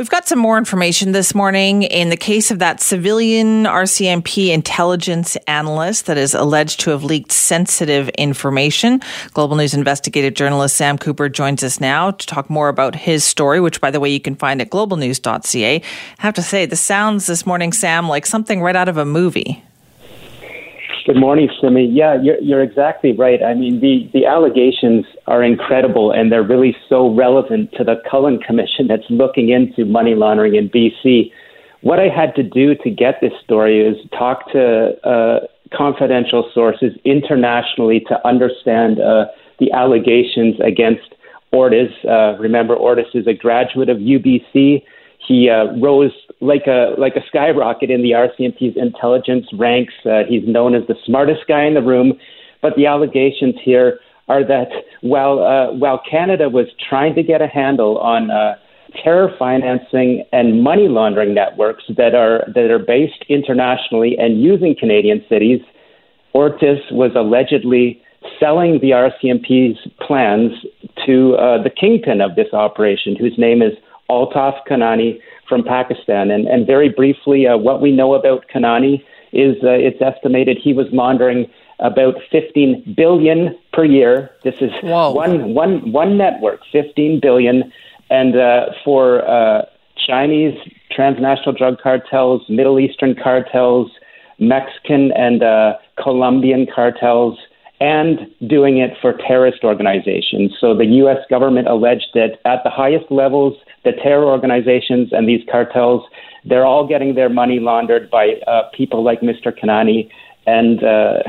We've got some more information this morning in the case of that civilian RCMP intelligence analyst that is alleged to have leaked sensitive information. Global News investigative journalist Sam Cooper joins us now to talk more about his story, which, by the way, you can find at globalnews.ca. I have to say, this sounds this morning, Sam, like something right out of a movie. Good morning, Simi. Yeah, you're, you're exactly right. I mean, the, the allegations are incredible, and they're really so relevant to the Cullen Commission that's looking into money laundering in BC. What I had to do to get this story is talk to uh, confidential sources internationally to understand uh, the allegations against Ortis. Uh, remember, Ortis is a graduate of UBC. He uh, rose like a like a skyrocket in the RCMP's intelligence ranks. Uh, he's known as the smartest guy in the room. But the allegations here are that while uh, while Canada was trying to get a handle on uh, terror financing and money laundering networks that are that are based internationally and using Canadian cities, Ortis was allegedly selling the RCMP's plans to uh, the kingpin of this operation, whose name is Altaf Khanani from Pakistan. And, and very briefly, uh, what we know about Khanani is uh, it's estimated he was laundering about 15 billion per year. This is one, one, one network, 15 billion. And uh, for uh, Chinese transnational drug cartels, Middle Eastern cartels, Mexican and uh, Colombian cartels, and doing it for terrorist organizations. So the U.S. government alleged that at the highest levels, the terror organizations and these cartels, they're all getting their money laundered by uh, people like Mr. Khanani. And uh,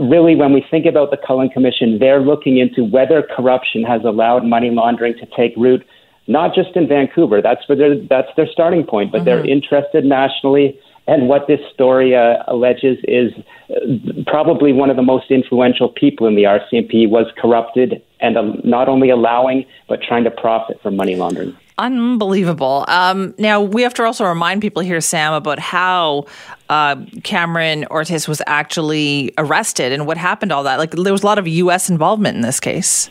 really, when we think about the Cullen Commission, they're looking into whether corruption has allowed money laundering to take root, not just in Vancouver. That's where their that's their starting point, but mm-hmm. they're interested nationally and what this story uh, alleges is uh, probably one of the most influential people in the RCMP was corrupted and uh, not only allowing, but trying to profit from money laundering. Unbelievable. Um, now, we have to also remind people here, Sam, about how uh, Cameron Ortis was actually arrested and what happened, all that. Like, there was a lot of U.S. involvement in this case.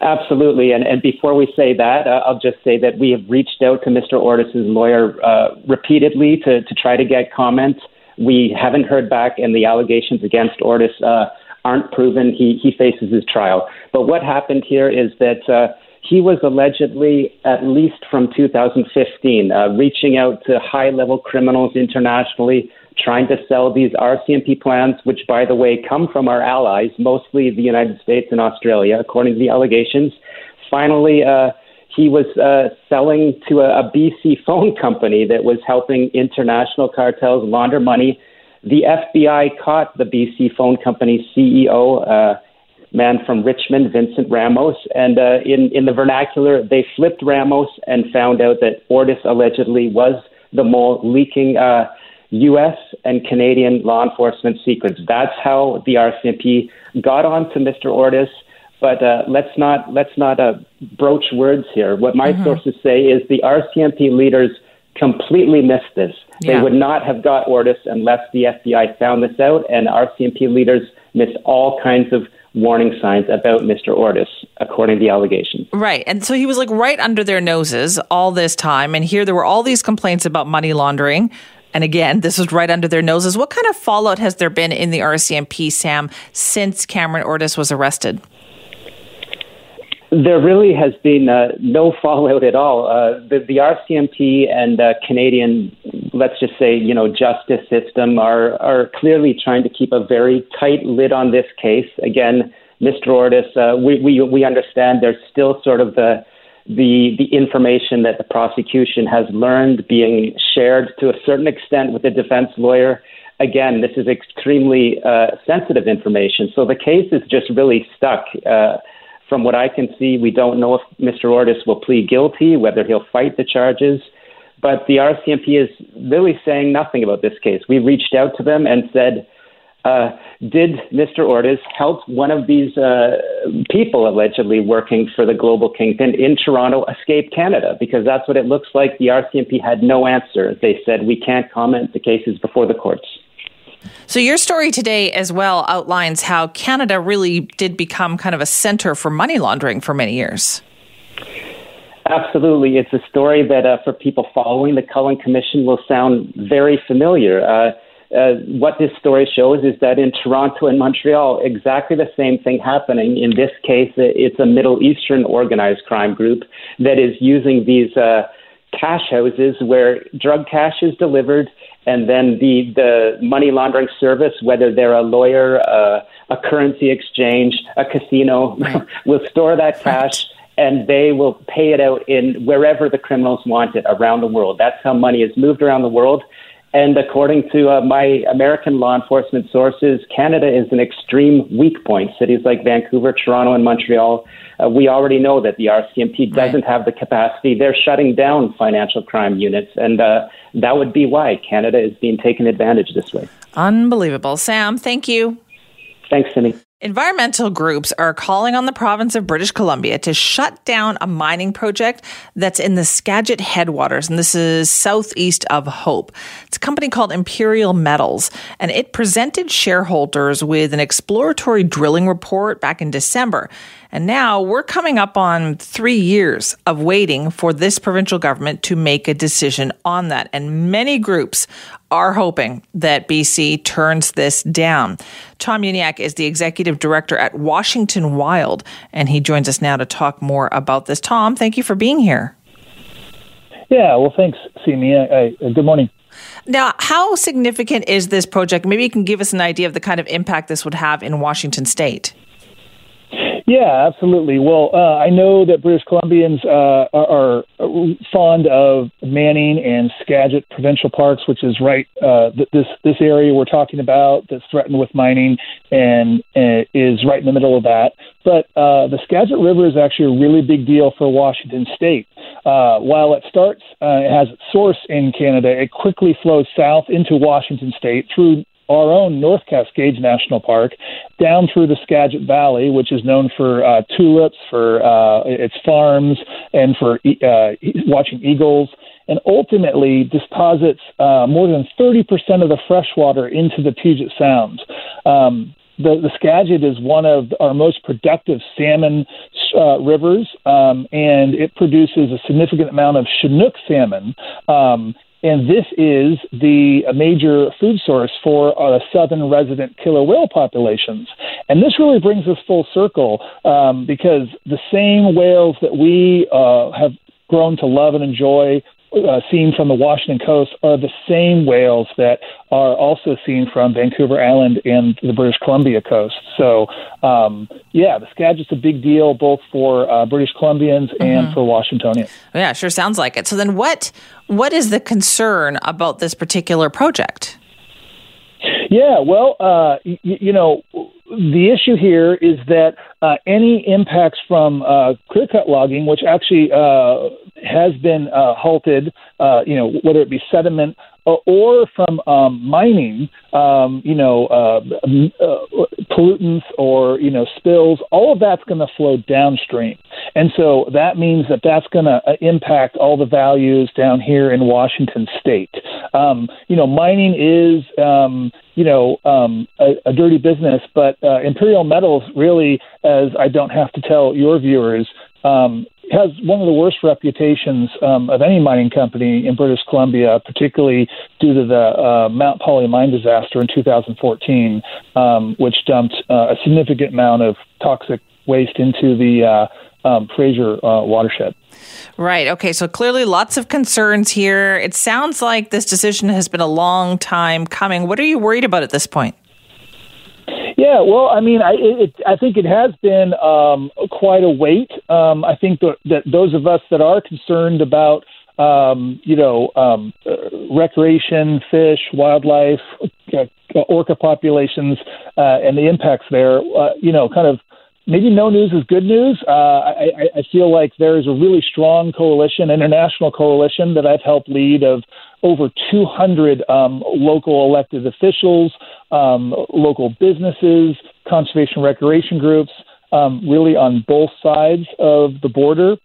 Absolutely. And, and before we say that, uh, I'll just say that we have reached out to Mr. Ortis's lawyer uh, repeatedly to, to try to get comments. We haven't heard back, and the allegations against Ortis uh, aren't proven. He, he faces his trial. But what happened here is that uh, he was allegedly, at least from 2015, uh, reaching out to high level criminals internationally trying to sell these RCMP plans, which, by the way, come from our allies, mostly the United States and Australia, according to the allegations. Finally, uh, he was uh, selling to a, a BC phone company that was helping international cartels launder money. The FBI caught the BC phone company CEO, uh, man from Richmond, Vincent Ramos, and uh, in in the vernacular, they flipped Ramos and found out that Ortis allegedly was the mole leaking uh, U.S. and Canadian law enforcement secrets. That's how the RCMP got on to Mr. Ortis. But uh, let's not let's not uh, broach words here. What my mm-hmm. sources say is the RCMP leaders completely missed this. Yeah. They would not have got Ortis unless the FBI found this out, and RCMP leaders missed all kinds of warning signs about Mr. Ortis, according to the allegations. Right. And so he was like right under their noses all this time. And here there were all these complaints about money laundering. And again, this was right under their noses. What kind of fallout has there been in the RCMP, Sam, since Cameron Ortis was arrested? There really has been uh, no fallout at all. Uh, the, the, RCMP and uh, Canadian, let's just say, you know, justice system are are clearly trying to keep a very tight lid on this case. Again, Mr. Ortis, uh, we, we we understand there's still sort of the the the information that the prosecution has learned being shared to a certain extent with the defense lawyer. Again, this is extremely uh, sensitive information, so the case is just really stuck. Uh, from what I can see, we don't know if Mr. Ortis will plead guilty, whether he'll fight the charges. But the RCMP is really saying nothing about this case. We reached out to them and said, uh, did Mr. Ortis help one of these uh, people allegedly working for the global kingpin in Toronto escape Canada? Because that's what it looks like. The RCMP had no answer. They said, we can't comment. The case is before the courts. So, your story today as well outlines how Canada really did become kind of a center for money laundering for many years. Absolutely. It's a story that uh, for people following the Cullen Commission will sound very familiar. Uh, uh, what this story shows is that in Toronto and Montreal, exactly the same thing happening. In this case, it's a Middle Eastern organized crime group that is using these uh, cash houses where drug cash is delivered, and then the the money laundering service, whether they're a lawyer, uh, a currency exchange, a casino, will store that cash. And they will pay it out in wherever the criminals want it around the world. That's how money is moved around the world. And according to uh, my American law enforcement sources, Canada is an extreme weak point. Cities like Vancouver, Toronto, and Montreal, uh, we already know that the RCMP doesn't right. have the capacity. They're shutting down financial crime units, and uh, that would be why Canada is being taken advantage this way. Unbelievable. Sam, thank you. Thanks, Cindy. Environmental groups are calling on the province of British Columbia to shut down a mining project that's in the Skagit headwaters, and this is southeast of Hope. It's a company called Imperial Metals, and it presented shareholders with an exploratory drilling report back in December. And now we're coming up on three years of waiting for this provincial government to make a decision on that. And many groups are hoping that BC turns this down. Tom Uniack is the executive director at Washington Wild, and he joins us now to talk more about this. Tom, thank you for being here. Yeah, well, thanks, Simi. good morning. Now, how significant is this project? Maybe you can give us an idea of the kind of impact this would have in Washington state. Yeah, absolutely. Well, uh, I know that British Columbians uh, are, are, fond of Manning and Skagit provincial parks, which is right uh, this this area we're talking about that's threatened with mining and uh, is right in the middle of that. But uh, the Skagit River is actually a really big deal for Washington State. Uh, while it starts, it has its source in Canada, it quickly flows south into Washington State through our own North Cascades National Park down through the Skagit Valley, which is known for uh, tulips, for uh, its farms, and for uh, watching eagles, and ultimately deposits uh, more than 30% of the freshwater into the Puget Sound. Um, the, the Skagit is one of our most productive salmon uh, rivers, um, and it produces a significant amount of Chinook salmon. Um, and this is the major food source for uh, southern resident killer whale populations. And this really brings us full circle um, because the same whales that we uh, have grown to love and enjoy uh, seen from the Washington coast are the same whales that are also seen from Vancouver Island and the British Columbia coast. So, um, yeah, the Skagit's a big deal both for uh, British Columbians mm-hmm. and for Washingtonians. Yeah, sure sounds like it. So then, what what is the concern about this particular project? Yeah, well, uh, y- you know, the issue here is that uh, any impacts from uh, clear cut logging, which actually uh, has been uh, halted, uh, you know, whether it be sediment or from um, mining, um, you know, uh, uh, pollutants or you know spills, all of that's going to flow downstream, and so that means that that's going to uh, impact all the values down here in Washington State. Um, you know, mining is um, you know um, a, a dirty business, but uh, Imperial Metals really, as I don't have to tell your viewers, um, has one of the worst reputations um, of any mining company in British Columbia, particularly due to the uh, Mount Polley mine disaster in 2014, um, which dumped uh, a significant amount of toxic waste into the uh, um, Fraser uh, watershed. Right. Okay. So clearly, lots of concerns here. It sounds like this decision has been a long time coming. What are you worried about at this point? Yeah, well, I mean, I it, I think it has been um, quite a wait. Um, I think that, that those of us that are concerned about um, you know um, uh, recreation, fish, wildlife, uh, orca populations, uh, and the impacts there, uh, you know, kind of maybe no news is good news. Uh, I, I feel like there is a really strong coalition, international coalition that I've helped lead of over 200 um, local elected officials, um, local businesses, conservation recreation groups, um, really on both sides of the border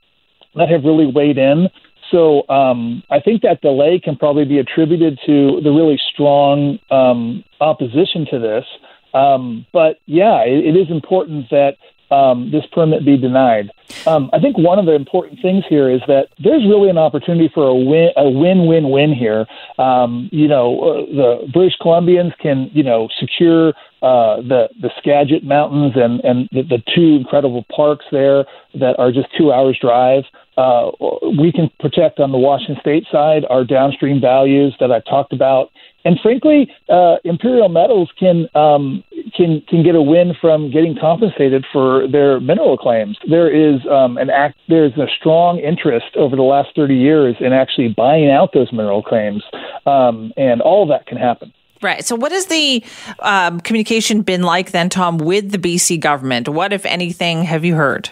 that have really weighed in. So um, I think that delay can probably be attributed to the really strong um, opposition to this. Um, but yeah, it, it is important that um, this permit be denied. Um, I think one of the important things here is that there's really an opportunity for a win, a win-win-win here. Um, you know, uh, the British Columbians can, you know, secure uh, the the Skagit Mountains and and the, the two incredible parks there that are just two hours drive. Uh, we can protect on the Washington State side our downstream values that I talked about, and frankly, uh, Imperial Metals can um, can can get a win from getting compensated for their mineral claims. There is um, an act. There's a strong interest over the last 30 years in actually buying out those mineral claims, um, and all of that can happen. Right. So, what has the um, communication been like then, Tom, with the BC government? What, if anything, have you heard?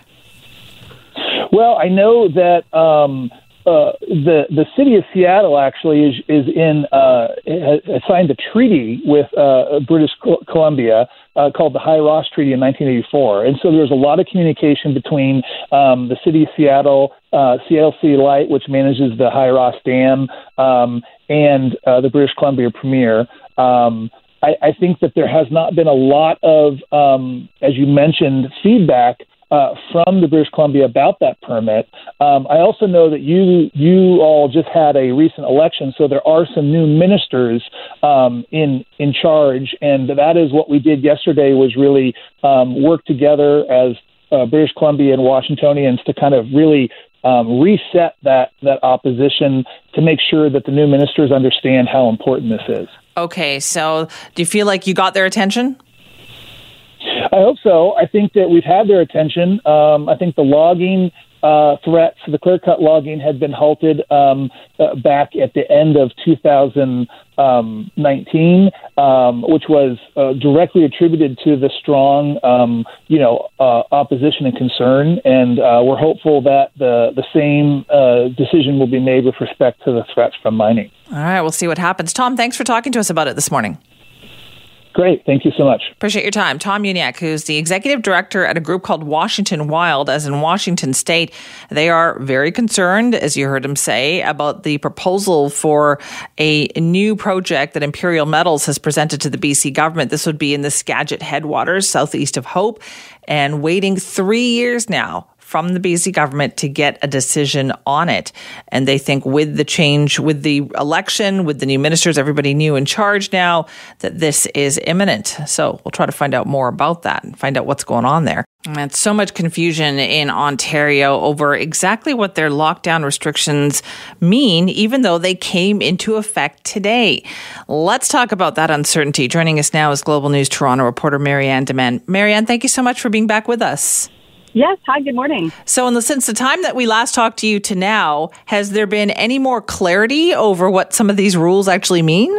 Well, I know that um, uh, the the city of Seattle actually is is in uh, signed a treaty with uh, British Columbia uh, called the High Ross Treaty in 1984, and so there's a lot of communication between um, the city of Seattle, uh, Seattle City Light, which manages the High Ross Dam, um, and uh, the British Columbia Premier. Um, I, I think that there has not been a lot of, um, as you mentioned, feedback uh, from the British Columbia about that permit. Um, I also know that you you all just had a recent election, so there are some new ministers um, in in charge, and that is what we did yesterday was really um, work together as uh, British Columbia and Washingtonians to kind of really um, reset that that opposition to make sure that the new ministers understand how important this is. Okay, so do you feel like you got their attention? I hope so. I think that we've had their attention. Um, I think the logging uh, threats, the clear cut logging, had been halted um, uh, back at the end of 2019, um, which was uh, directly attributed to the strong, um, you know, uh, opposition and concern. And uh, we're hopeful that the the same uh, decision will be made with respect to the threats from mining. All right, we'll see what happens. Tom, thanks for talking to us about it this morning. Great. Thank you so much. Appreciate your time. Tom Uniack, who's the executive director at a group called Washington Wild, as in Washington State. They are very concerned, as you heard him say, about the proposal for a new project that Imperial Metals has presented to the BC government. This would be in the Skagit headwaters, southeast of Hope, and waiting three years now from the BC government to get a decision on it. And they think with the change, with the election, with the new ministers, everybody new in charge now, that this is imminent. So we'll try to find out more about that and find out what's going on there. And so much confusion in Ontario over exactly what their lockdown restrictions mean, even though they came into effect today. Let's talk about that uncertainty. Joining us now is Global News Toronto reporter Marianne Dimain. Marianne, thank you so much for being back with us. Yes. Hi, good morning. So, in the, since the time that we last talked to you to now, has there been any more clarity over what some of these rules actually mean?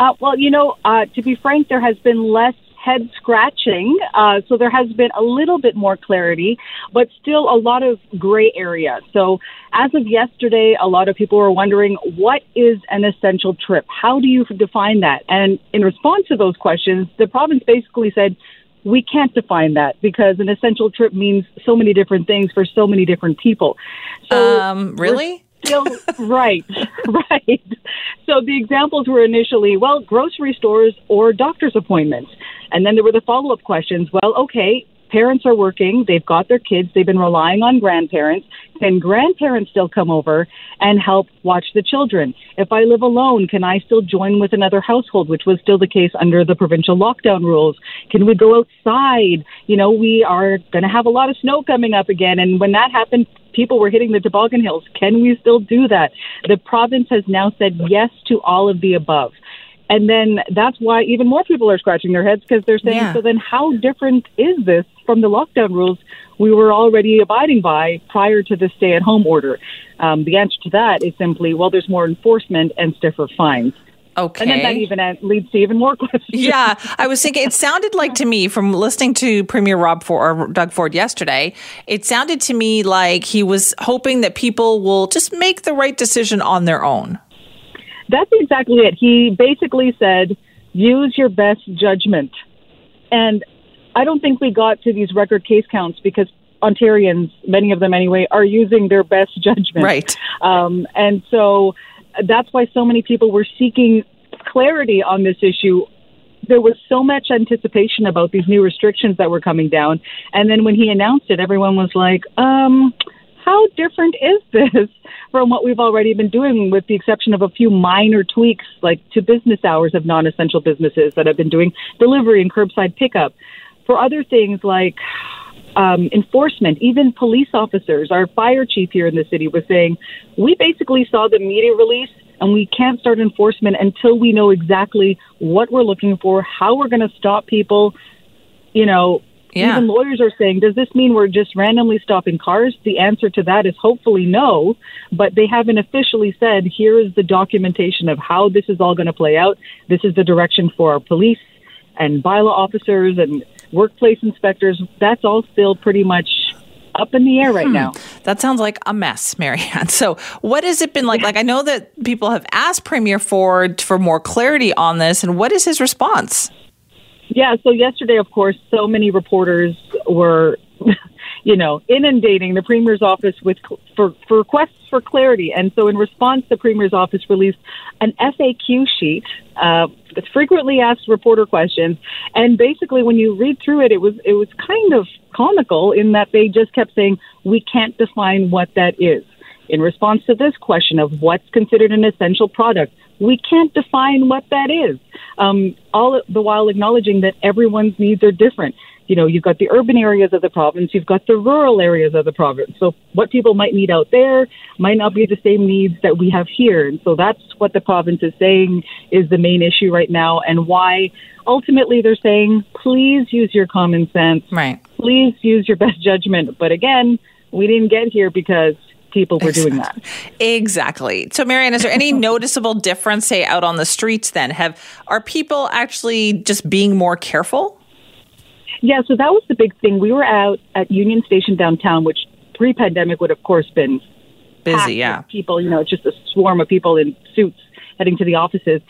Uh, well, you know, uh, to be frank, there has been less head scratching. Uh, so there has been a little bit more clarity, but still a lot of gray area. So as of yesterday, a lot of people were wondering what is an essential trip? How do you define that? And in response to those questions, the province basically said, we can't define that because an essential trip means so many different things for so many different people. So um, really? Still, right, right. So the examples were initially, well, grocery stores or doctor's appointments. And then there were the follow up questions. Well, okay, parents are working, they've got their kids, they've been relying on grandparents. Can grandparents still come over and help watch the children? If I live alone, can I still join with another household, which was still the case under the provincial lockdown rules? Can we go outside? You know, we are going to have a lot of snow coming up again. And when that happened, people were hitting the toboggan hills. Can we still do that? The province has now said yes to all of the above And then that's why even more people are scratching their heads because they're saying, Yeah. so then how different is this from the lockdown rules we were already abiding by prior to the stay at home order? Um, the answer to that is simply, well, there's more enforcement and stiffer fines. Okay. And then that even uh, leads to even more questions. yeah, I was thinking. It sounded like to me, from listening to Premier Rob Ford or Doug Ford yesterday, it sounded to me like he was hoping that people will just make the right decision on their own. That's exactly it. He basically said, use your best judgment. And I don't think we got to these record case counts because Ontarians, many of them anyway, are using their best judgment. Right. Um, and so that's why so many people were seeking clarity on this issue. There was so much anticipation about these new restrictions that were coming down. And then when he announced it, everyone was like, um, how different is this from what we've already been doing, with the exception of a few minor tweaks, like to business hours of non essential businesses that have been doing delivery and curbside pickup? For other things like um, enforcement, even police officers, our fire chief here in the city was saying, we basically saw the media release and we can't start enforcement until we know exactly what we're looking for, how we're going to stop people. You know, Yeah. even lawyers are saying, does this mean we're just randomly stopping cars? The answer to that is hopefully no, but they haven't officially said, here is the documentation of how this is all going to play out. This is the direction for our police and bylaw officers and workplace inspectors. That's all still pretty much up in the air right hmm. now. That sounds like a mess, Marianne. So, what has it been like? Like, I know that people have asked Premier Ford for more clarity on this, and what is his response? Yeah, so yesterday, of course, so many reporters were, you know, inundating the Premier's office with for, for requests for clarity. And so, in response, the Premier's office released an FAQ sheet uh, with frequently asked reporter questions. And basically, when you read through it, it was it was kind of comical in that they just kept saying, "We can't define what that is." In response to this question of what's considered an essential product, we can't define what that is. Um, all the while acknowledging that everyone's needs are different. You know, you've got the urban areas of the province, you've got the rural areas of the province. So what people might need out there might not be the same needs that we have here. And so that's what the province is saying is the main issue right now and why ultimately they're saying, please use your common sense. Right. Please use your best judgment. But again, we didn't get here because people were doing that. Exactly. So, Marianne, is there any noticeable difference, say, out on the streets? Then, have are people actually just being more careful? Yeah, so that was the big thing. We were out at Union Station downtown, which pre-pandemic would, of course, been Busy, yeah. people. You know, just a swarm of people in suits heading to the offices.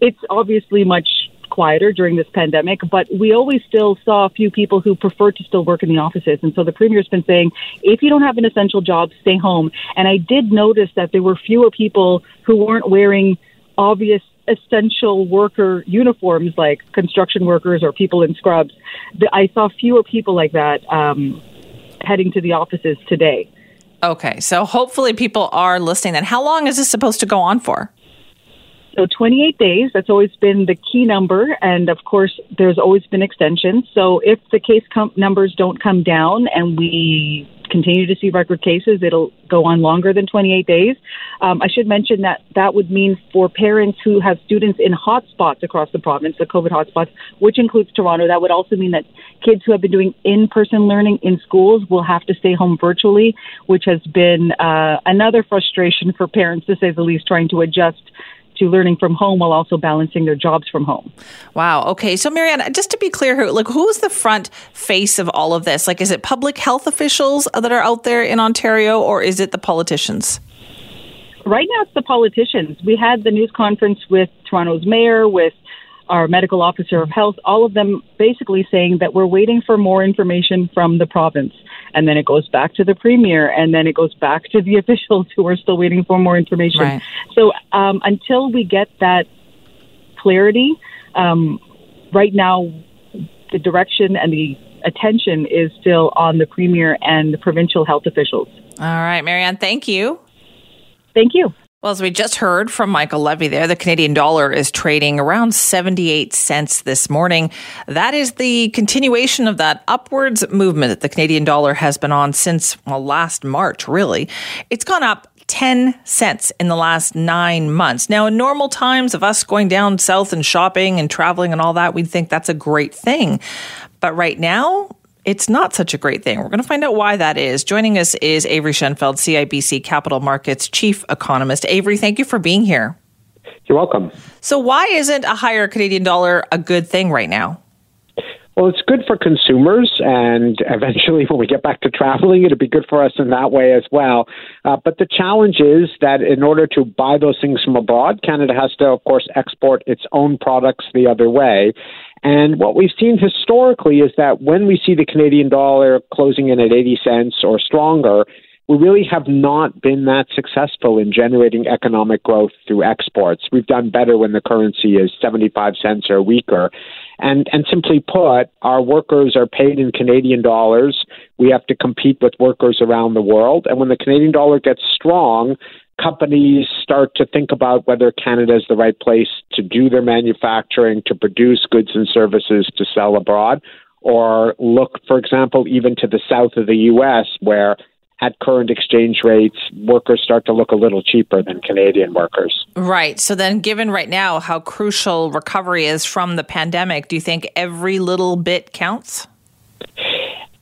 It's obviously much quieter during this pandemic, but we always still saw a few people who prefer to still work in the offices. And so the premier's been saying, if you don't have an essential job, stay home. And I did notice that there were fewer people who weren't wearing obvious essential worker uniforms like construction workers or people in scrubs. I saw fewer people like that um, heading to the offices today. Okay, so hopefully people are listening. Then, how long is this supposed to go on for? So 28 days, that's always been the key number. And of course, there's always been extensions. So if the case com- numbers don't come down and we continue to see record cases, it'll go on longer than 28 days. Um, I should mention that that would mean for parents who have students in hotspots across the province, the COVID hotspots, which includes Toronto, that would also mean that kids who have been doing in person learning in schools will have to stay home virtually, which has been uh, another frustration for parents, to say the least, trying to adjust to learning from home while also balancing their jobs from home. Wow. Okay. So, Marianne, just to be clear here, like, who's the front face of all of this? Like, is it public health officials that are out there in Ontario, or is it the politicians? Right now, it's the politicians. We had the news conference with Toronto's mayor, with our medical officer of health, all of them basically saying that we're waiting for more information from the province. And then it goes back to the premier, and then it goes back to the officials who are still waiting for more information. Right. So um, until we get that clarity, um, right now, the direction and the attention is still on the premier and the provincial health officials. All right, Marianne, thank you. Thank you. Well, as we just heard from Michael Levy there, the Canadian dollar is trading around 78 cents this morning. That is the continuation of that upwards movement that the Canadian dollar has been on since, well, last March, really. It's gone up 10 cents in the last nine months. Now, in normal times of us going down south and shopping and traveling and all that, we'd think that's a great thing. But right now, it's not such a great thing. We're going to find out why that is. Joining us is Avery Shenfeld, CIBC Capital Markets Chief Economist. Avery, thank you for being here. You're welcome. So, why isn't a higher Canadian dollar a good thing right now? Well, it's good for consumers, and eventually, when we get back to traveling, it'll be good for us in that way as well. Uh, but the challenge is that in order to buy those things from abroad, Canada has to, of course, export its own products the other way. And what we've seen historically is that when we see the Canadian dollar closing in at 80 cents or stronger, we really have not been that successful in generating economic growth through exports. We've done better when the currency is 75 cents or weaker. And, and simply put, our workers are paid in Canadian dollars. We have to compete with workers around the world. And when the Canadian dollar gets strong, companies start to think about whether Canada is the right place to do their manufacturing, to produce goods and services to sell abroad, or look, for example, even to the south of the U.S., where at current exchange rates, workers start to look a little cheaper than Canadian workers. Right. So then, given right now how crucial recovery is from the pandemic, do you think every little bit counts?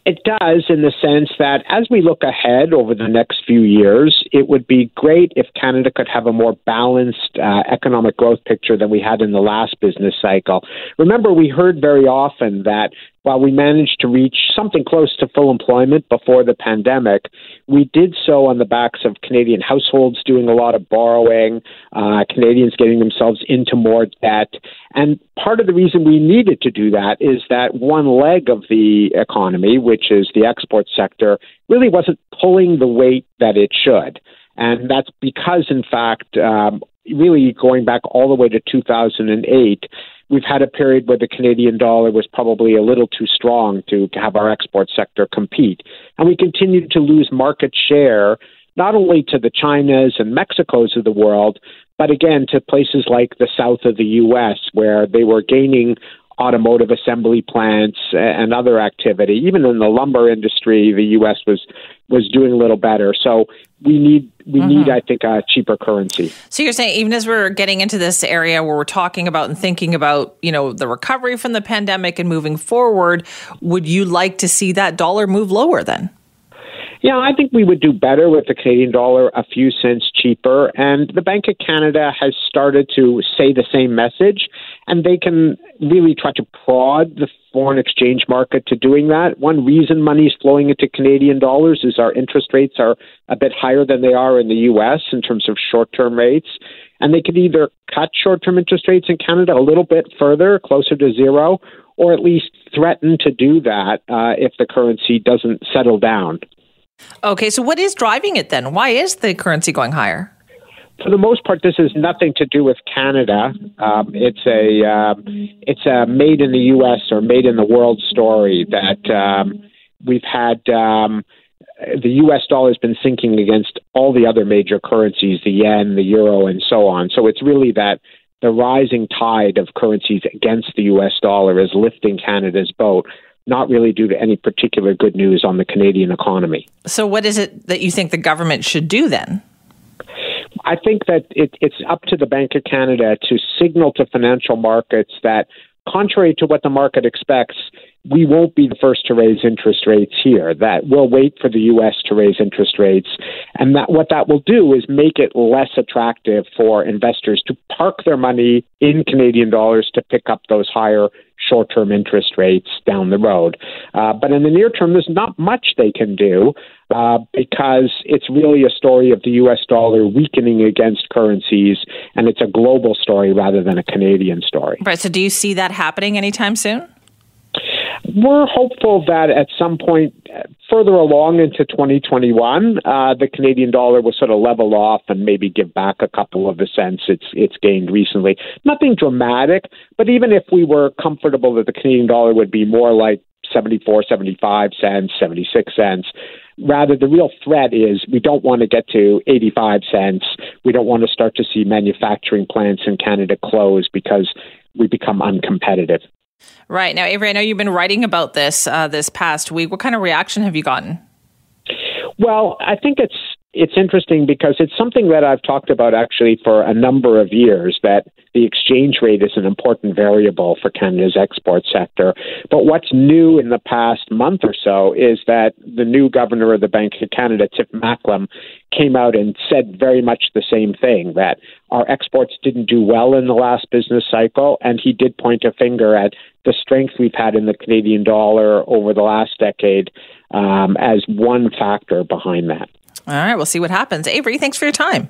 It does in the sense that as we look ahead over the next few years, it would be great if Canada could have a more balanced uh, economic growth picture than we had in the last business cycle. Remember, we heard very often that while we managed to reach something close to full employment before the pandemic, we did so on the backs of Canadian households doing a lot of borrowing, uh, Canadians getting themselves into more debt. And part of the reason we needed to do that is that one leg of the economy, which is the export sector, really wasn't pulling the weight that it should. And that's because, in fact, um, really going back all the way to 2008, we've had a period where the Canadian dollar was probably a little too strong to, to have our export sector compete. And we continued to lose market share, not only to the Chinas and Mexicos of the world, but again to places like the south of the U.S., where they were gaining automotive assembly plants and other activity. Even in the lumber industry, the U.S. was was doing a little better. So we need we mm-hmm. need, I think, a cheaper currency. So you're saying even as we're getting into this area where we're talking about and thinking about you know the recovery from the pandemic and moving forward, would you like to see that dollar move lower then? Yeah, I think we would do better with the Canadian dollar a few cents cheaper. And the Bank of Canada has started to say the same message, and they can really try to prod the foreign exchange market to doing that. One reason money is flowing into Canadian dollars is our interest rates are a bit higher than they are in the U.S. in terms of short term rates. And they could either cut short term interest rates in Canada a little bit further, closer to zero, or at least threaten to do that uh, if the currency doesn't settle down. Okay, so what is driving it then? Why is the currency going higher? For the most part, this has nothing to do with Canada. Um, it's a um, it's a made in the U.S. or made in the world story that um, we've had. Um, the U.S. dollar has been sinking against all the other major currencies, the yen, the euro, and so on. So it's really that the rising tide of currencies against the U.S. dollar is lifting Canada's boat not really due to any particular good news on the Canadian economy. So, what is it that you think the government should do then? I think that it, it's up to the Bank of Canada to signal to financial markets that, contrary to what the market expects, we won't be the first to raise interest rates here. That we'll wait for the U.S. to raise interest rates, and that what that will do is make it less attractive for investors to park their money in Canadian dollars to pick up those higher short term interest rates down the road. Uh, but in the near term, there's not much they can do uh, because it's really a story of the US dollar weakening against currencies, and it's a global story rather than a Canadian story. Right. So, do you see that happening anytime soon? We're hopeful that at some point further along into 2021, uh, the Canadian dollar will sort of level off and maybe give back a couple of the cents it's it's gained recently. Nothing dramatic, but even if we were comfortable that the Canadian dollar would be more like 74, 75 cents, 76 cents, rather the real threat is we don't want to get to 85 cents. We don't want to start to see manufacturing plants in Canada close because we become uncompetitive. Right. Now, Avery, I know you've been writing about this uh, this past week. What kind of reaction have you gotten? Well, I think it's it's interesting because it's something that I've talked about actually for a number of years that the exchange rate is an important variable for Canada's export sector. But what's new in the past month or so is that the new governor of the Bank of Canada, Tiff Macklem, came out and said very much the same thing that our exports didn't do well in the last business cycle. And he did point a finger at the strength we've had in the Canadian dollar over the last decade um, as one factor behind that. All right, we'll see what happens. Avery, thanks for your time.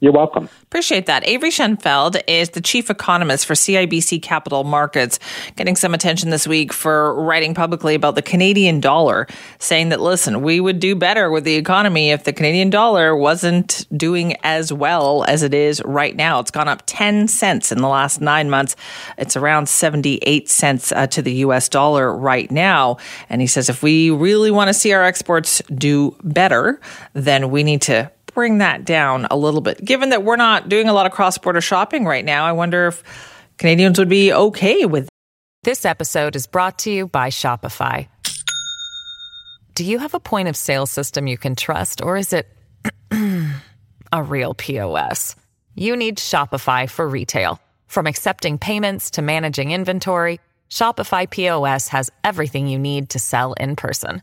You're welcome. Appreciate that. Avery Shenfeld is the chief economist for CIBC Capital Markets, getting some attention this week for writing publicly about the Canadian dollar, saying that, listen, we would do better with the economy if the Canadian dollar wasn't doing as well as it is right now. It's gone up 10 cents in the last nine months. It's around 78 cents uh, to the US dollar right now. And he says if we really want to see our exports do better, then we need to bring that down a little bit. Given that we're not doing a lot of cross border shopping right now, I wonder if Canadians would be okay with. This episode is brought to you by Shopify. Do you have a point of sale system you can trust, or is it a real POS? You need Shopify for retail. From accepting payments to managing inventory, Shopify POS has everything you need to sell in person.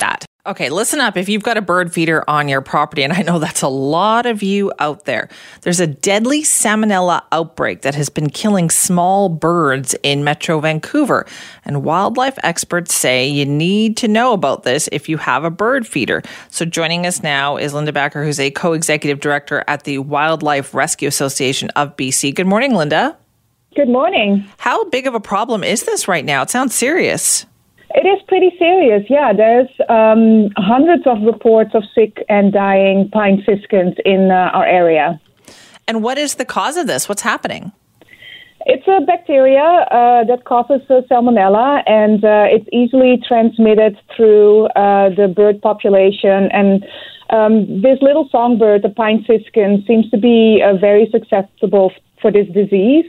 That. Okay, listen up if you've got a bird feeder on your property, and I know that's a lot of you out there. There's a deadly salmonella outbreak that has been killing small birds in Metro Vancouver, and wildlife experts say you need to know about this if you have a bird feeder. So joining us now is Linda Bakker, who's a co-executive director at the Wildlife Rescue Association of BC. Good morning, Linda. Good morning. How big of a problem is this right now? It sounds serious. It is pretty serious, yeah. There's um, hundreds of reports of sick and dying pine siskins in uh, our area. And what is the cause of this? What's happening? It's a bacteria uh, that causes uh, salmonella, and uh, it's easily transmitted through uh, the bird population. And um, this little songbird, the pine siskin, seems to be uh, very susceptible for this disease.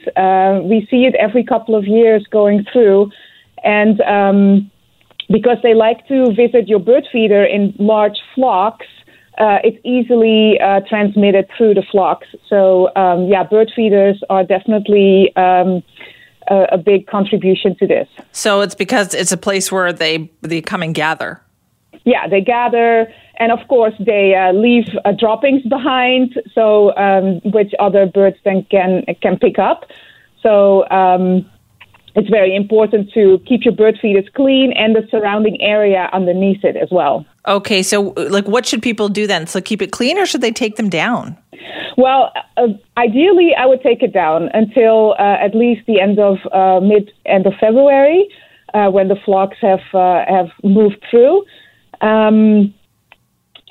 we see it every couple of years going through. And um, because they like to visit your bird feeder in large flocks, uh, it's easily uh, transmitted through the flocks. So, um, yeah, bird feeders are definitely um, a, a, big contribution to this. So it's because it's a place where they they come and gather. Yeah, they gather, and of course they uh, leave uh, droppings behind, so um, which other birds then can can pick up. So um, it's very important to keep your bird feeders clean and the surrounding area underneath it as well. Okay, so like what should people do then? So keep it clean or should they take them down? Well, uh, ideally, I would take it down until uh, at least the end of uh, mid end of February, uh, when the flocks have uh, have moved through. Um,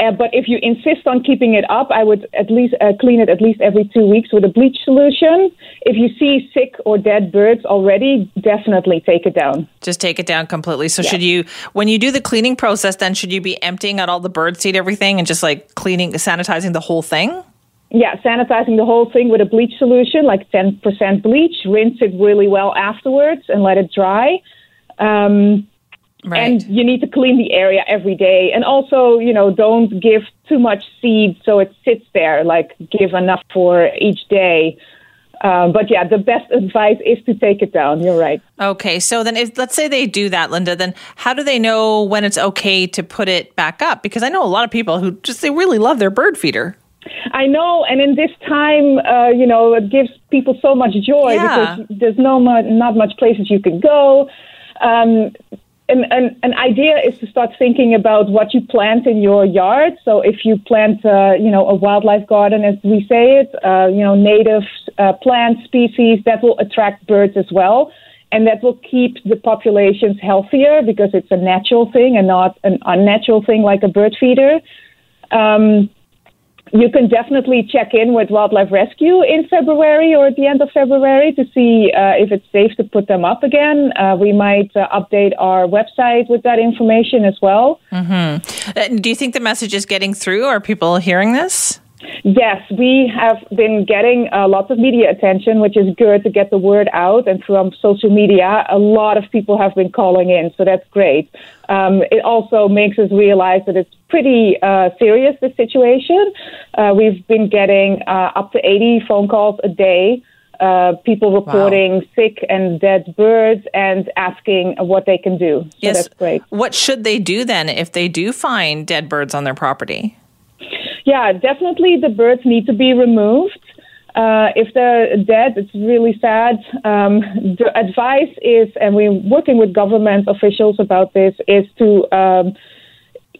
uh, but if you insist on keeping it up, I would at least uh, clean it at least every two weeks with a bleach solution. If you see sick or dead birds already, definitely take it down. Just take it down completely. So should you, when you do the cleaning process, then should you be emptying out all the bird seed, everything, and just like cleaning, sanitizing the whole thing? Yeah, sanitizing the whole thing with a bleach solution, like 10% bleach. Rinse it really well afterwards and let it dry. Um, Right. And you need to clean the area every day. And also, you know, don't give too much seed so it sits there. Like, give enough for each day. Um, but yeah, the best advice is to take it down. You're right. Okay. So then, if let's say they do that, Linda, then how do they know when it's okay to put it back up? Because I know a lot of people who just, they really love their bird feeder. I know, and in this time, uh, you know, it gives people so much joy yeah. because there's no not much places you can go. Um, an, an, an, idea is to start thinking about what you plant in your yard. So if you plant, uh, you know, a wildlife garden, as we say it, uh, you know, native uh, plant species, that will attract birds as well. And that will keep the populations healthier because it's a natural thing and not an unnatural thing like a bird feeder. Um, you can definitely check in with Wildlife Rescue in February or at the end of February to see uh, if it's safe to put them up again. Uh, we might uh, update our website with that information as well. Mm-hmm. Uh, do you think the message is getting through? Are people hearing this? Yes, we have been getting uh, lots of media attention, which is good to get the word out. And from social media, a lot of people have been calling in, so that's great. Um, it also makes us realize that it's pretty uh, serious, the situation. Uh, we've been getting uh, up to 80 phone calls a day. Uh, people reporting wow. sick and dead birds and asking what they can do. So yes. that's great. What should they do then if they do find dead birds on their property? Yeah, definitely the birds need to be removed. Uh, if they're dead, it's really sad. Um, the advice is, and we're working with government officials about this, is to um,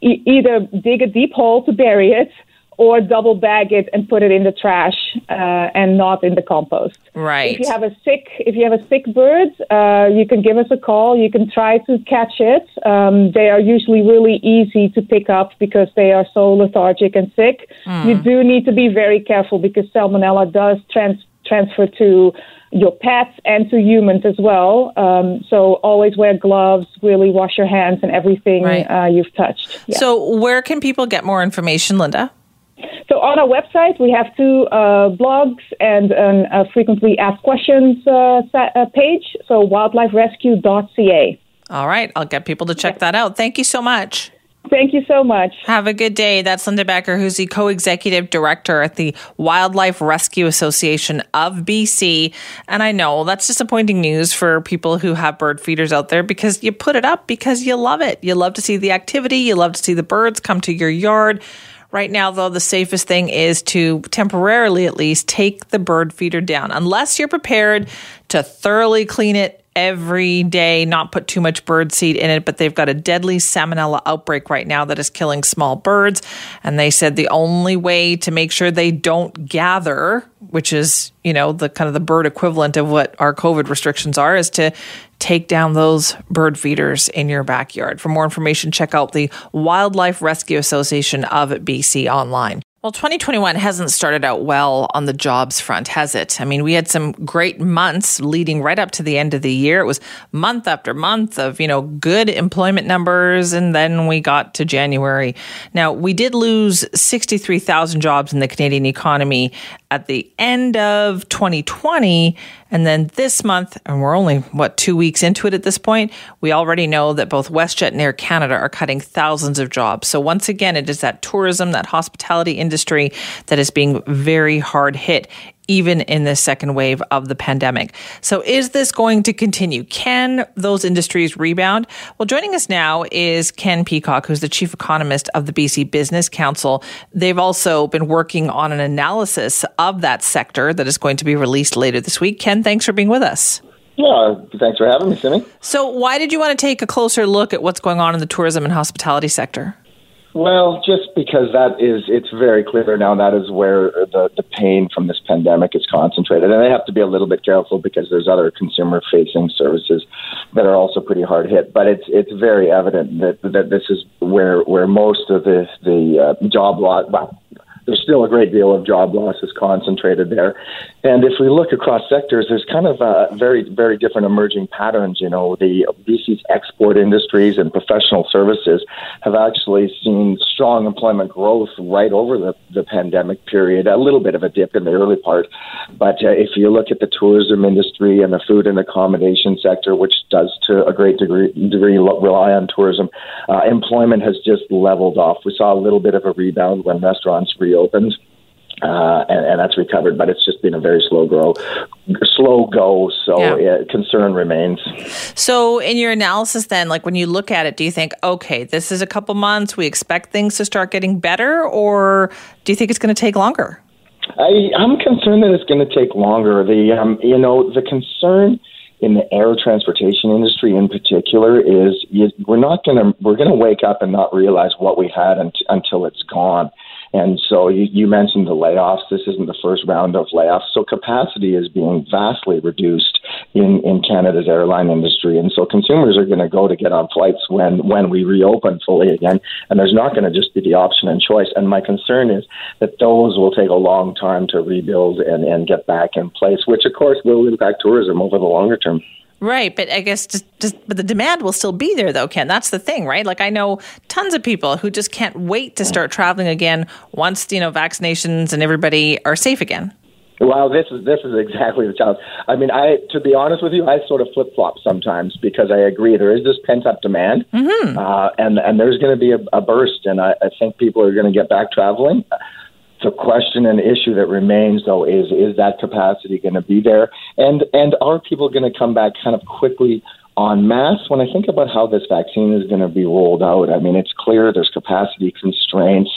e- either dig a deep hole to bury it or double bag it and put it in the trash uh, and not in the compost. Right. If you have a sick, if you have a sick bird, uh, you can give us a call. You can try to catch it. Um, they are usually really easy to pick up because they are so lethargic and sick. Mm. You do need to be very careful because salmonella does trans- transfer to your pets and to humans as well. Um, so always wear gloves, really wash your hands and everything right. uh, you've touched. Yeah. So where can people get more information, Linda? So on our website, we have two uh, blogs and a frequently asked questions uh, uh, page. So wildliferescue.ca. All right, I'll get people to check that out. Thank you so much. Thank you so much. Have a good day. That's Linda Bakker, who's the co executive director at the Wildlife Rescue Association of BC. And I know that's disappointing news for people who have bird feeders out there because you put it up because you love it. You love to see the activity, you love to see the birds come to your yard. Right now, though, the safest thing is to temporarily at least take the bird feeder down, unless you're prepared to thoroughly clean it every day, not put too much bird seed in it, but they've got a deadly salmonella outbreak right now that is killing small birds. And they said the only way to make sure they don't gather, which is, you know, the kind of the bird equivalent of what our COVID restrictions are, is to take down those bird feeders in your backyard. For more information, check out the Wildlife Rescue Association of BC online. Well, 2021 hasn't started out well on the jobs front, has it? I mean, we had some great months leading right up to the end of the year. It was month after month of, you know, good employment numbers. And then we got to January. Now, we did lose 63,000 jobs in the Canadian economy at the end of 2020. And then this month, and we're only, what, two weeks into it at this point, we already know that both WestJet and Air Canada are cutting thousands of jobs. So once again, it is that tourism, that hospitality industry that is being very hard hit even in this second wave of the pandemic. So, is this going to continue? Can those industries rebound? Well, joining us now is Ken Peacock, who's the chief economist of the BC Business Council. They've also been working on an analysis of that sector that is going to be released later this week. Ken, thanks for being with us. Yeah, thanks for having me, Simi. So, why did you want to take a closer look at what's going on in the tourism and hospitality sector? Well, just because that is, it's very clear now that is where the, the pain from this pandemic is concentrated. And they have to be a little bit careful because there's other consumer facing services that are also pretty hard hit. But it's, it's very evident that, that this is where, where most of the, the uh, job lot, well, there's still a great deal of job losses concentrated there. And if we look across sectors, there's kind of a very, very different emerging patterns. You know, the BC's export industries and professional services have actually seen strong employment growth right over the, the pandemic period, a little bit of a dip in the early part. But uh, if you look at the tourism industry and the food and accommodation sector, which does to a great degree, degree rely on tourism, uh, employment has just leveled off. We saw a little bit of a rebound when restaurants reopened uh, and, and, that's recovered. But it's just been a very slow grow, slow go. So yeah. it, concern remains. So in your analysis, then, like when you look at it, do you think, okay, this is a couple months, we expect things to start getting better, or do you think it's going to take longer? I, I'm concerned that it's going to take longer. The um, you know the concern in the air transportation industry in particular is you, we're not going to we're going to wake up and not realize what we had until it's gone. And so you, you mentioned the layoffs. This isn't the first round of layoffs. So capacity is being vastly reduced in, in Canada's airline industry. And so consumers are going to go to get on flights when, when we reopen fully again. And there's not going to just be the option and choice. And my concern is that those will take a long time to rebuild and, and get back in place, which of course will impact tourism over the longer term. Right, but I guess just, just but the demand will still be there though, Ken. That's the thing, right? Like I know tons of people who just can't wait to start traveling again once you know vaccinations and everybody are safe again. Well, this is this is exactly the challenge. I mean, I to be honest with you, I sort of flip flop sometimes because I agree there is this pent up demand, mm-hmm. uh, and and there's going to be a, a burst, and I, I think people are going to get back traveling. The question and issue that remains, though, is is that capacity going to be there, and and are people going to come back kind of quickly en masse, when I think about how this vaccine is going to be rolled out, I mean, it's clear there's capacity constraints.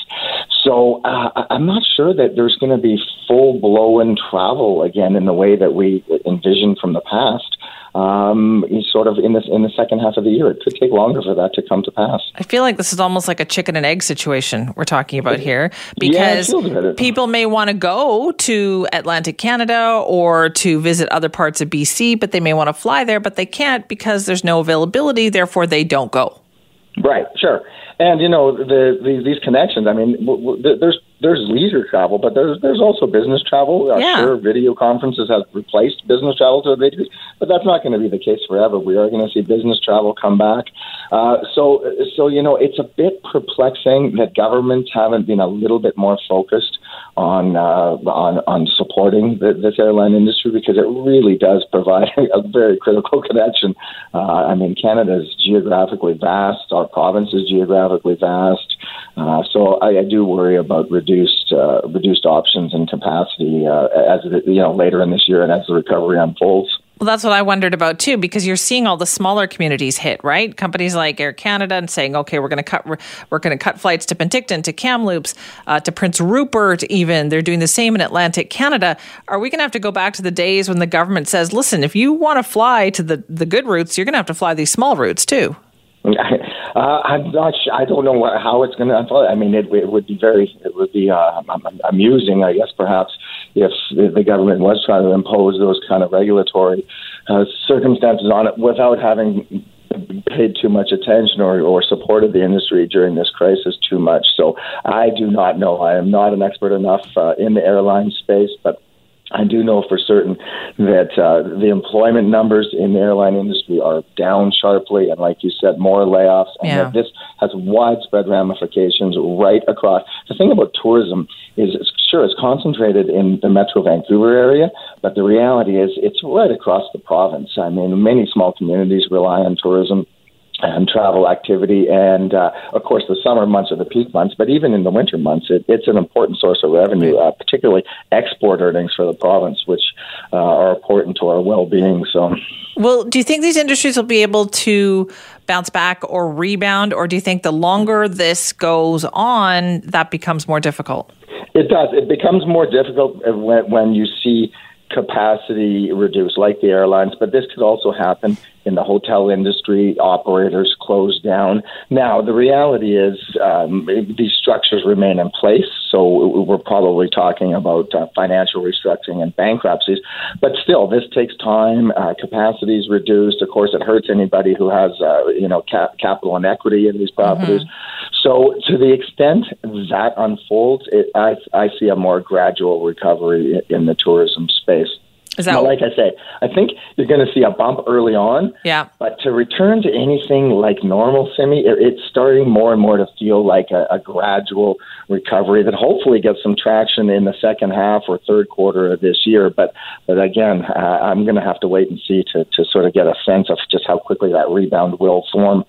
So uh, I'm not sure that there's going to be full blown travel again in the way that we envisioned from the past um, sort of in this in the second half of the year. It could take longer for that to come to pass. I feel like this is almost like a chicken and egg situation we're talking about here because yeah, people may want to go to Atlantic Canada or to visit other parts of BC, but they may want to fly there, but they can't because there's no availability. Therefore, they don't go. Right. Sure. And you know the, the these connections. I mean, w- w- there's there's leisure travel, but there's there's also business travel. Uh, yeah. Sure, video conferences have replaced business travel to a degree, but that's not going to be the case forever. We are going to see business travel come back. Uh, so so you know it's a bit perplexing that governments haven't been a little bit more focused on uh, on on supporting the, this airline industry because it really does provide a very critical connection. Uh, I mean, Canada is geographically vast. Our province is geographically vast. Uh, so I, I do worry about reduced uh, reduced options and capacity uh, as you know later in this year and as the recovery unfolds. Well, that's what I wondered about too, because you're seeing all the smaller communities hit, right? Companies like Air Canada and saying, okay, we're going to cut, we're, we're going to cut flights to Penticton, to Kamloops, uh, to Prince Rupert. Even they're doing the same in Atlantic Canada. Are we going to have to go back to the days when the government says, listen, if you want to fly to the the good routes, you're going to have to fly these small routes too? Uh, I'm not. Sure. I don't know what, how it's going to unfold. I mean, it, it would be very. It would be uh, amusing, I guess, perhaps, if the government was trying to impose those kind of regulatory uh, circumstances on it without having paid too much attention or, or supported the industry during this crisis too much. So I do not know. I am not an expert enough uh, in the airline space, but I do know for certain that uh, the employment numbers in the airline industry are down sharply, and like you said, more layoffs, and yeah. that this has widespread ramifications right across. The thing about tourism is, it's, sure, it's concentrated in the Metro Vancouver area, but the reality is it's right across the province. I mean, many small communities rely on tourism and travel activity. And uh, of course, the summer months are the peak months, but even in the winter months, it, it's an important source of revenue, uh, particularly export earnings for the province, which uh, are important to our well being. So, well, do you think these industries will be able to bounce back or rebound, or do you think the longer this goes on, that becomes more difficult? It does. It becomes more difficult when, when you see capacity reduced, like the airlines, but this could also happen in the hotel industry, operators close down. Now, the reality is um, these structures remain in place, so we're probably talking about uh, financial restructuring and bankruptcies. But still, this takes time. Uh, capacity is reduced. Of course, it hurts anybody who has uh, you know cap- capital and equity in these properties. Mm-hmm. So, to the extent that unfolds, it, I, I see a more gradual recovery in the tourism space. Is that now, like I say, I think you're going to see a bump early on. Yeah. But to return to anything like normal, Simi, it, it's starting more and more to feel like a, a gradual recovery that hopefully gets some traction in the second half or third quarter of this year. But but again, uh, I'm going to have to wait and see to to sort of get a sense of just how quickly that rebound will form.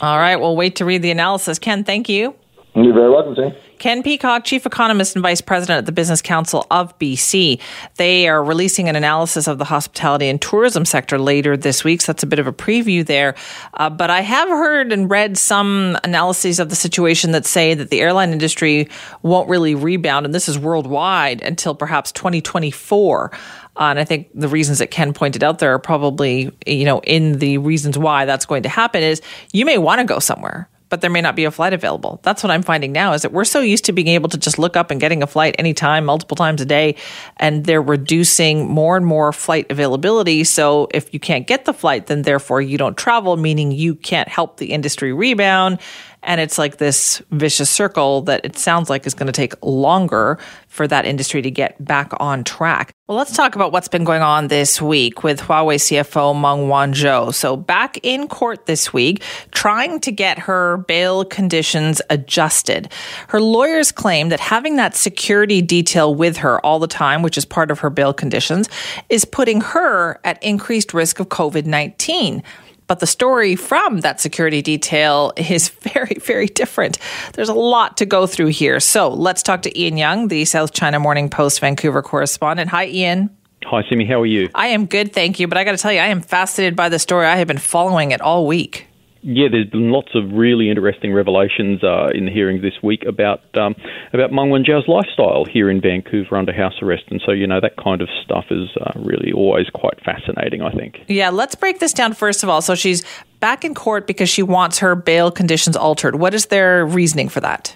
All right, we'll wait to read the analysis. Ken, thank you. You're very welcome, Sam. Ken Peacock, Chief Economist and Vice President at the Business Council of BC. They are releasing an analysis of the hospitality and tourism sector later this week. So that's a bit of a preview there. Uh, but I have heard and read some analyses of the situation that say that the airline industry won't really rebound, and this is worldwide, until perhaps 2024. Uh, and I think the reasons that Ken pointed out there are probably, you know, in the reasons why that's going to happen is you may want to go somewhere but there may not be a flight available. That's what I'm finding now is that we're so used to being able to just look up and getting a flight anytime, multiple times a day, and they're reducing more and more flight availability. So if you can't get the flight, then therefore you don't travel, meaning you can't help the industry rebound. And it's like this vicious circle that it sounds like is going to take longer for that industry to get back on track. Well, let's talk about what's been going on this week with Huawei CFO Meng Wanzhou. So, back in court this week, trying to get her bail conditions adjusted. Her lawyers claim that having that security detail with her all the time, which is part of her bail conditions, is putting her at increased risk of COVID 19. But the story from that security detail is very, very different. There's a lot to go through here. So let's talk to Ian Young, the South China Morning Post Vancouver correspondent. Hi, Ian. Hi, Simi. How are you? I am good, thank you. But I got to tell you, I am fascinated by the story. I have been following it all week yeah, there's been lots of really interesting revelations uh, in the hearings this week about um, about Meng Wanzhou's lifestyle here in Vancouver under house arrest, and so you know that kind of stuff is uh, really always quite fascinating. I think. Yeah, let's break this down first of all. So she's back in court because she wants her bail conditions altered. What is their reasoning for that?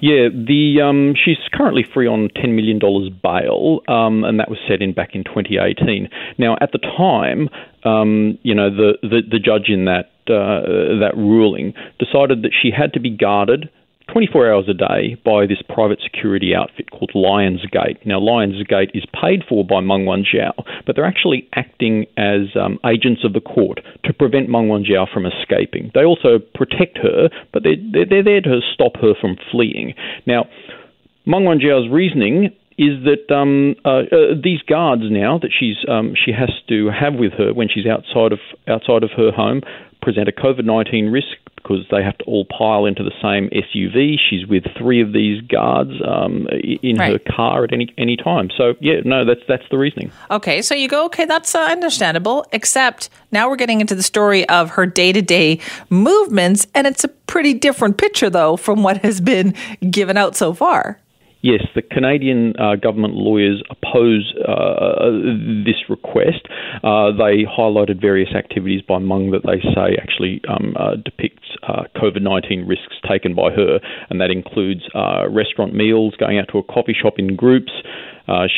Yeah, the um, she's currently free on ten million dollars bail, um, and that was set in back in 2018. Now, at the time, um, you know, the, the, the judge in that that ruling decided that she had to be guarded 24 hours a day by this private security outfit called Lionsgate. Now, Lionsgate is paid for by Meng Wanzhou, but they're actually acting as um, agents of the court to prevent Meng Wanzhou from escaping. They also protect her, but they're, they're, they're there to stop her from fleeing. Now, Meng Wanzhou's reasoning is that um, uh, uh, these guards now that she's um, she has to have with her when she's outside of outside of her home present a COVID nineteen risk because they have to all pile into the same SUV. She's with three of these guards um, in right. her car at any any time. So yeah, no, that's that's the reasoning. Okay, so you go, okay, that's uh, understandable. Except now we're getting into the story of her day to day movements, and it's a pretty different picture though from what has been given out so far. Yes, the Canadian uh, government lawyers oppose uh, this request. Uh, they highlighted various activities by Meng that they say actually um, uh, depicts uh, COVID 19 risks taken by her, and that includes uh, restaurant meals, going out to a coffee shop in groups.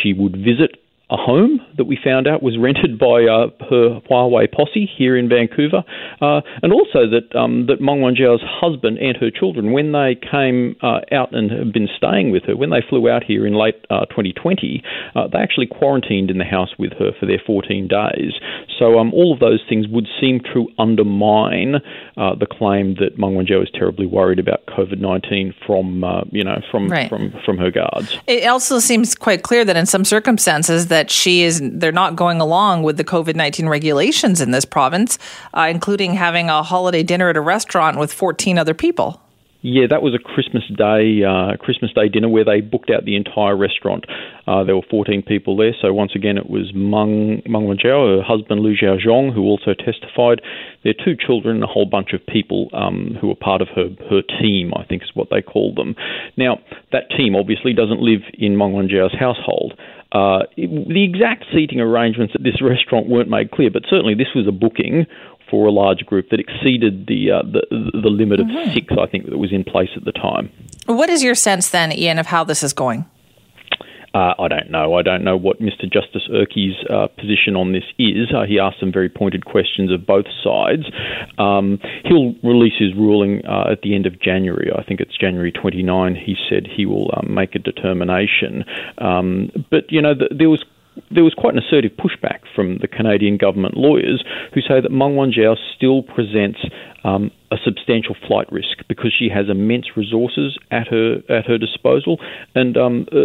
she would visit a home that we found out was rented by uh, her Huawei posse here in Vancouver, uh, and also that um, that Meng Wanzhou's husband and her children, when they came uh, out and have been staying with her, when they flew out here in late 2020, uh, uh, they actually quarantined in the house with her for their 14 days. So um, all of those things would seem to undermine uh, the claim that Meng Wanzhou is terribly worried about COVID-19 from you know from right. from from her guards. It also seems quite clear that in some circumstances that that she is they're not going along with the COVID nineteen regulations in this province, uh, including having a holiday dinner at a restaurant with fourteen other people. Yeah, that was a Christmas Day uh, Christmas Day dinner where they booked out the entire restaurant. Uh, there were 14 people there. So once again, it was Meng Meng Wanzhou, her husband Liu Xiaozong, who also testified. Their two children, and a whole bunch of people um, who were part of her her team. I think is what they called them. Now that team obviously doesn't live in Meng Wanzhou's household. Uh, the exact seating arrangements at this restaurant weren't made clear, but certainly this was a booking for a large group that exceeded the uh, the, the limit of mm-hmm. six, I think, that was in place at the time. What is your sense then, Ian, of how this is going? Uh, I don't know. I don't know what Mr. Justice Ehrcke's uh, position on this is. Uh, he asked some very pointed questions of both sides. Um, he'll release his ruling uh, at the end of January. I think it's January 29. He said he will um, make a determination. Um, but, you know, the, there was there was quite an assertive pushback from the Canadian government lawyers who say that Meng Wanzhou still presents um, a substantial flight risk because she has immense resources at her at her disposal and um, uh,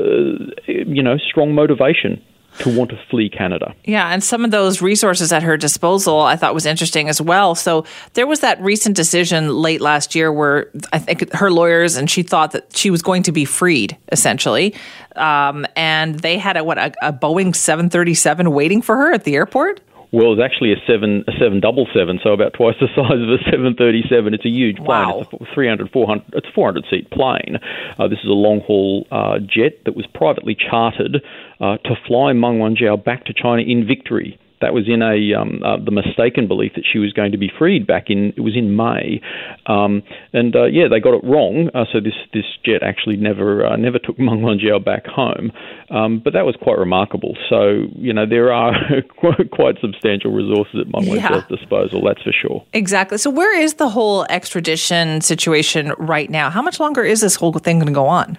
you know strong motivation to want to flee Canada. Yeah, and some of those resources at her disposal I thought was interesting as well. So there was that recent decision late last year where I think her lawyers and she thought that she was going to be freed essentially, um, and they had a what a, a Boeing seven thirty seven waiting for her at the airport. Well, it's actually a seven a seven double seven, so about twice the size of a seven thirty seven. It's a huge plane. Wow. It's a 300, 400, It's a four hundred seat plane. Uh, this is a long haul uh, jet that was privately chartered uh, to fly Meng Wanzhou back to China in victory That was in a um, uh, the mistaken belief that she was going to be freed back in it was in May, um, and uh, yeah, they got it wrong. Uh, so this this jet actually never uh, never took Meng Wanzhou back home, um, but that was quite remarkable. So you know there are quite substantial resources at Meng Wanzhou's yeah. disposal. That's for sure. Exactly. So where is the whole extradition situation right now? How much longer is this whole thing going to go on?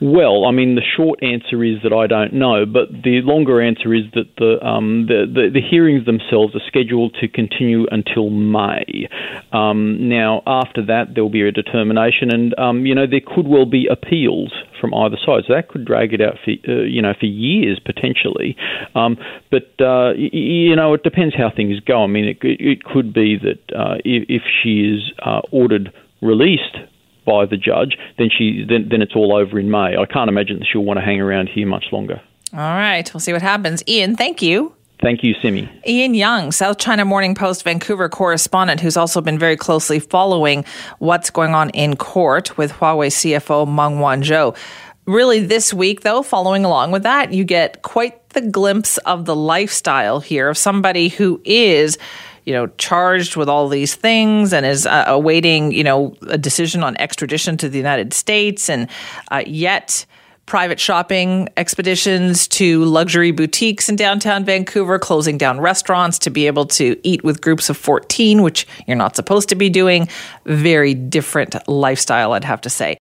Well, I mean, the short answer is that I don't know, but the longer answer is that the um, the, the, the, hearings themselves are scheduled to continue until May. Um, now, after that, there will be a determination, and um, you know there could well be appeals from either side, so that could drag it out for uh, you know for years potentially. Um, but uh, y- you know, it depends how things go. I mean, it, it could be that uh, if, she is uh, ordered released by the judge, then she then, then it's all over in May. I can't imagine that she'll want to hang around here much longer. All right, we'll see what happens. Ian, thank you. Thank you, Simi. Ian Young, South China Morning Post Vancouver correspondent, who's also been very closely following what's going on in court with Huawei CFO Meng Wanzhou. Really, this week, though, following along with that, you get quite the glimpse of the lifestyle here of somebody who is you know, charged with all these things and is uh, awaiting, you know, a decision on extradition to the United States, and uh, yet private shopping expeditions to luxury boutiques in downtown Vancouver, closing down restaurants to be able to eat with groups of 14, which you're not supposed to be doing. Very different lifestyle, I'd have to say.